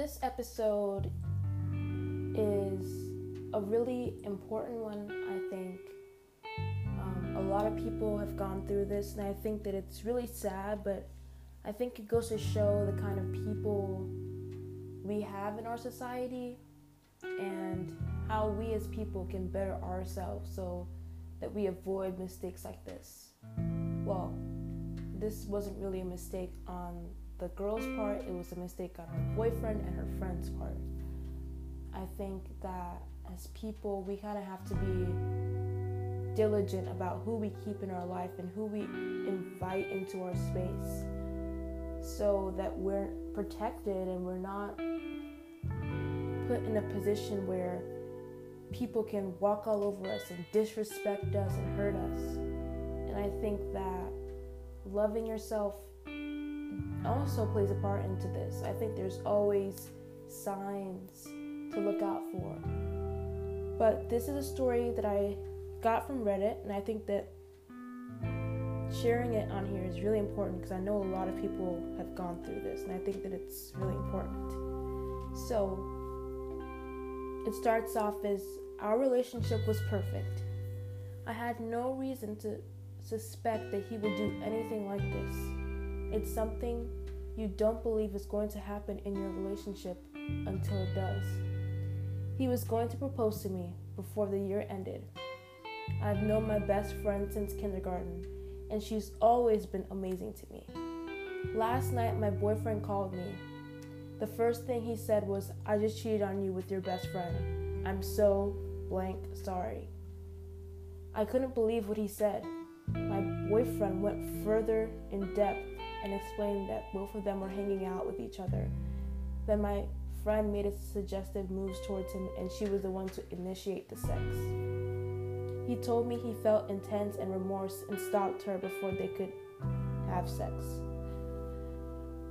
this episode is a really important one, I think. Um, a lot of people have gone through this, and I think that it's really sad, but I think it goes to show the kind of people we have in our society and how we as people can better ourselves so that we avoid mistakes like this. Well, this wasn't really a mistake on the girl's part, it was a mistake on her boyfriend and her friend's part. I think that as people, we kind of have to be diligent about who we keep in our life and who we invite into our space so that we're protected and we're not put in a position where people can walk all over us and disrespect us and hurt us. And I think that loving yourself also plays a part into this. I think there's always signs to look out for. But this is a story that I got from Reddit, and I think that sharing it on here is really important because I know a lot of people have gone through this, and I think that it's really important. So, it starts off as our relationship was perfect. I had no reason to suspect that he would do anything like this. It's something you don't believe is going to happen in your relationship until it does. He was going to propose to me before the year ended. I've known my best friend since kindergarten, and she's always been amazing to me. Last night, my boyfriend called me. The first thing he said was, I just cheated on you with your best friend. I'm so blank sorry. I couldn't believe what he said. My boyfriend went further in depth and explained that both of them were hanging out with each other. Then my friend made a suggestive moves towards him and she was the one to initiate the sex. He told me he felt intense and remorse and stopped her before they could have sex.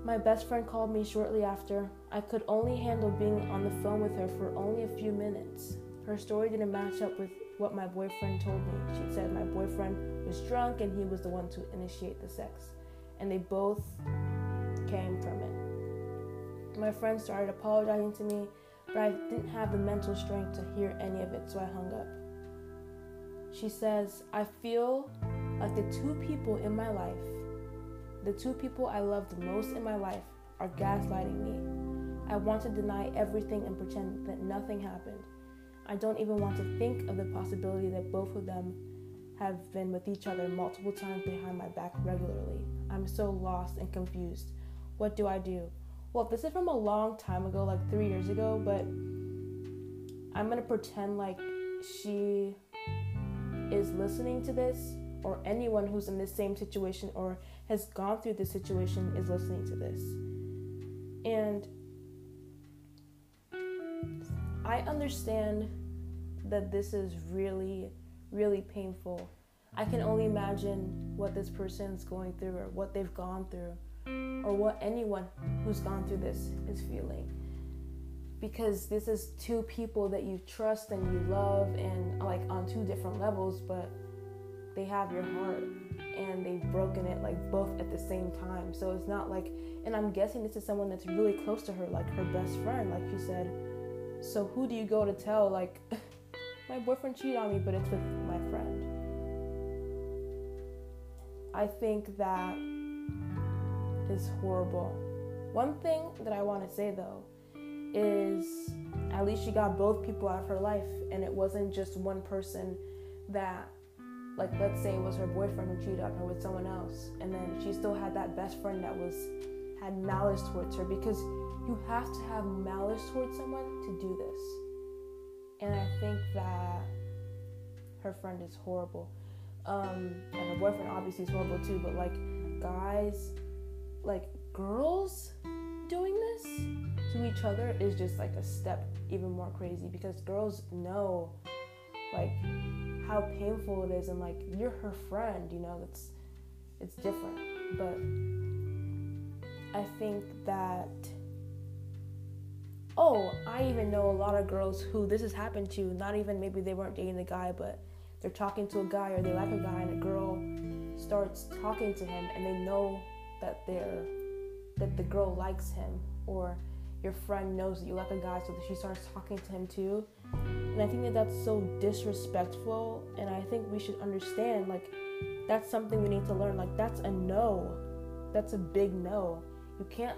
My best friend called me shortly after. I could only handle being on the phone with her for only a few minutes. Her story didn't match up with what my boyfriend told me. She said my boyfriend was drunk and he was the one to initiate the sex. And they both came from it. My friend started apologizing to me, but I didn't have the mental strength to hear any of it, so I hung up. She says, I feel like the two people in my life, the two people I love the most in my life, are gaslighting me. I want to deny everything and pretend that nothing happened. I don't even want to think of the possibility that both of them have been with each other multiple times behind my back regularly. I'm so lost and confused. What do I do? Well, this is from a long time ago, like three years ago, but I'm gonna pretend like she is listening to this, or anyone who's in this same situation or has gone through this situation is listening to this. And I understand that this is really, really painful. I can only imagine what this person's going through or what they've gone through or what anyone who's gone through this is feeling. Because this is two people that you trust and you love and like on two different levels, but they have your heart and they've broken it like both at the same time. So it's not like, and I'm guessing this is someone that's really close to her, like her best friend, like you said. So who do you go to tell, like, my boyfriend cheated on me, but it's with my friend? I think that is horrible. One thing that I want to say though is at least she got both people out of her life and it wasn't just one person that like let's say it was her boyfriend who cheated on her with someone else and then she still had that best friend that was had malice towards her because you have to have malice towards someone to do this and i think that her friend is horrible. Um, and her boyfriend obviously is horrible too but like guys like girls doing this to each other is just like a step even more crazy because girls know like how painful it is and like you're her friend you know it's it's different. But i think that oh i even know a lot of girls who this has happened to not even maybe they weren't dating the guy but they're talking to a guy or they like a guy and a girl starts talking to him and they know that they're that the girl likes him or your friend knows that you like a guy, so she starts talking to him too. And I think that that's so disrespectful. And I think we should understand, like, that's something we need to learn. Like, that's a no. That's a big no. You can't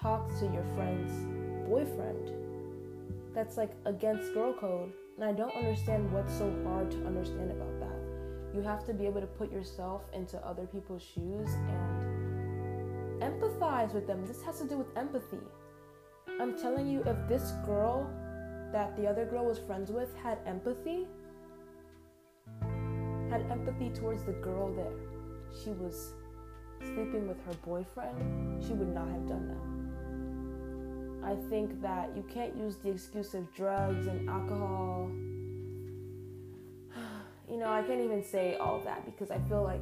talk to your friend's boyfriend. That's like against girl code. And I don't understand what's so hard to understand about that. You have to be able to put yourself into other people's shoes and empathize with them. This has to do with empathy. I'm telling you, if this girl that the other girl was friends with had empathy, had empathy towards the girl that she was sleeping with her boyfriend, she would not have done that. I think that you can't use the excuse of drugs and alcohol. You know, I can't even say all that because I feel like,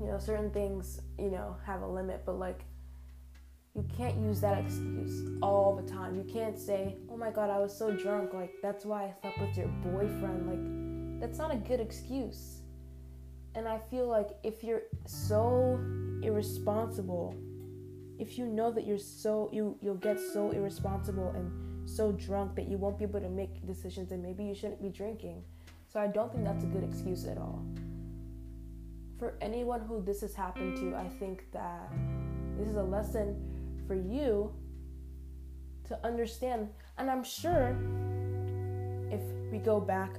you know, certain things, you know, have a limit, but like, you can't use that excuse all the time. You can't say, oh my god, I was so drunk, like, that's why I slept with your boyfriend. Like, that's not a good excuse. And I feel like if you're so irresponsible, if you know that you're so you you'll get so irresponsible and so drunk that you won't be able to make decisions and maybe you shouldn't be drinking. So I don't think that's a good excuse at all. For anyone who this has happened to, I think that this is a lesson for you to understand. And I'm sure if we go back,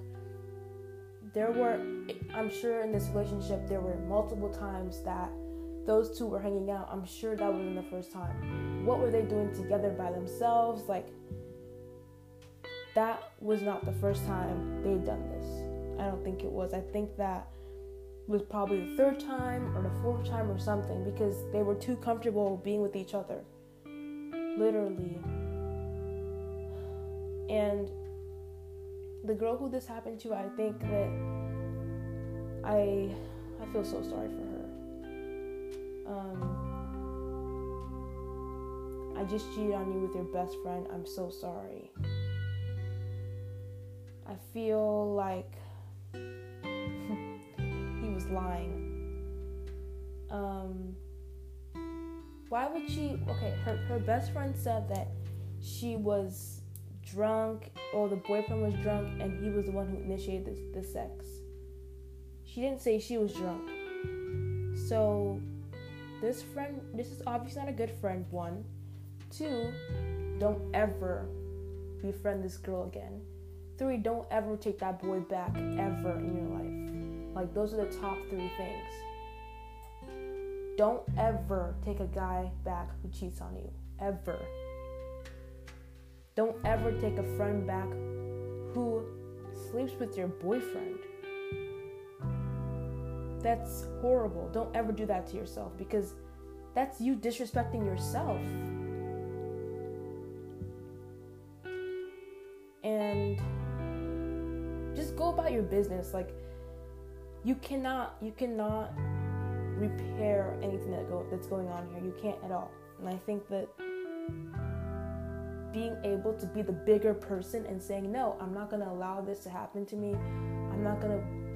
there were, I'm sure in this relationship, there were multiple times that those two were hanging out. I'm sure that wasn't the first time. What were they doing together by themselves? Like, that was not the first time they'd done this. I don't think it was. I think that was probably the third time or the fourth time or something because they were too comfortable being with each other literally. And the girl who this happened to, I think that I I feel so sorry for her. Um, I just cheated on you with your best friend. I'm so sorry. I feel like he was lying. Um, why would she okay her, her best friend said that she was drunk or the boyfriend was drunk and he was the one who initiated the, the sex she didn't say she was drunk so this friend this is obviously not a good friend one two don't ever befriend this girl again three don't ever take that boy back ever in your life like those are the top three things don't ever take a guy back who cheats on you. Ever. Don't ever take a friend back who sleeps with your boyfriend. That's horrible. Don't ever do that to yourself because that's you disrespecting yourself. And just go about your business. Like, you cannot, you cannot repair anything that go, that's going on here. You can't at all. And I think that being able to be the bigger person and saying, no, I'm not going to allow this to happen to me. I'm not going to.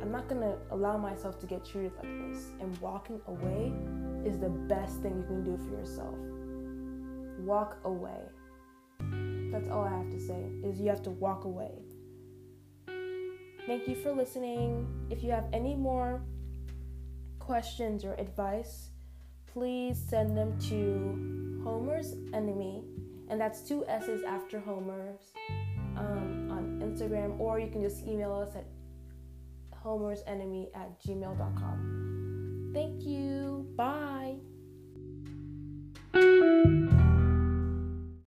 I'm not gonna allow myself to get treated like this. And walking away is the best thing you can do for yourself. Walk away. That's all I have to say. Is you have to walk away. Thank you for listening. If you have any more questions or advice, please send them to Homer's Enemy, and that's two S's after Homer's um, on Instagram, or you can just email us at Homer's enemy at gmail.com. Thank you. Bye.